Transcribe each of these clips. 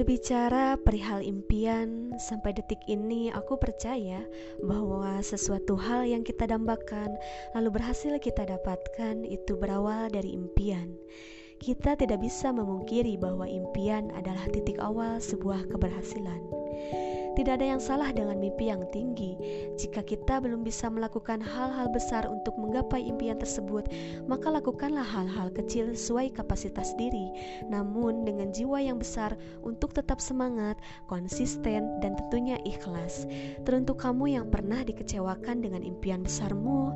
Berbicara perihal impian, sampai detik ini aku percaya bahwa sesuatu hal yang kita dambakan lalu berhasil kita dapatkan itu berawal dari impian. Kita tidak bisa memungkiri bahwa impian adalah titik awal sebuah keberhasilan. Tidak ada yang salah dengan mimpi yang tinggi. Jika kita belum bisa melakukan hal-hal besar untuk menggapai impian tersebut, maka lakukanlah hal-hal kecil sesuai kapasitas diri, namun dengan jiwa yang besar untuk tetap semangat, konsisten, dan tentunya ikhlas. Teruntuk kamu yang pernah dikecewakan dengan impian besarmu,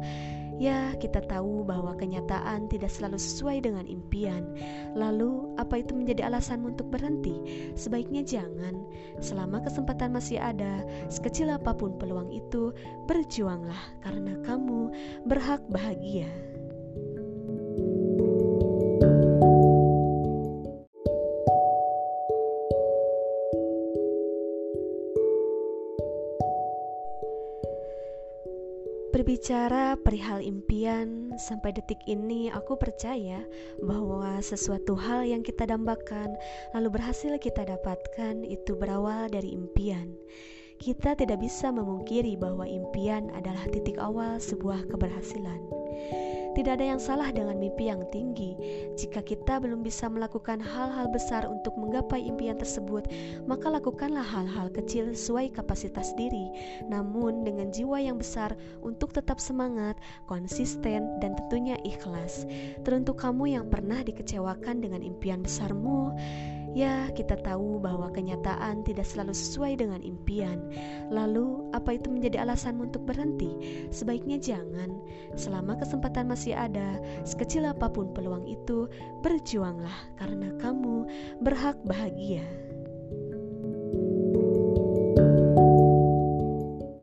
Ya, kita tahu bahwa kenyataan tidak selalu sesuai dengan impian. Lalu, apa itu menjadi alasanmu untuk berhenti? Sebaiknya jangan. Selama kesempatan masih ada, sekecil apa pun peluang itu, berjuanglah karena kamu berhak bahagia. Berbicara perihal impian, sampai detik ini aku percaya bahwa sesuatu hal yang kita dambakan lalu berhasil kita dapatkan itu berawal dari impian. Kita tidak bisa memungkiri bahwa impian adalah titik awal sebuah keberhasilan. Tidak ada yang salah dengan mimpi yang tinggi. Jika kita belum bisa melakukan hal-hal besar untuk menggapai impian tersebut, maka lakukanlah hal-hal kecil sesuai kapasitas diri, namun dengan jiwa yang besar untuk tetap semangat, konsisten, dan tentunya ikhlas. Teruntuk kamu yang pernah dikecewakan dengan impian besarmu, Ya, kita tahu bahwa kenyataan tidak selalu sesuai dengan impian. Lalu, apa itu menjadi alasanmu untuk berhenti? Sebaiknya jangan. Selama kesempatan masih ada, sekecil apa pun peluang itu, berjuanglah karena kamu berhak bahagia.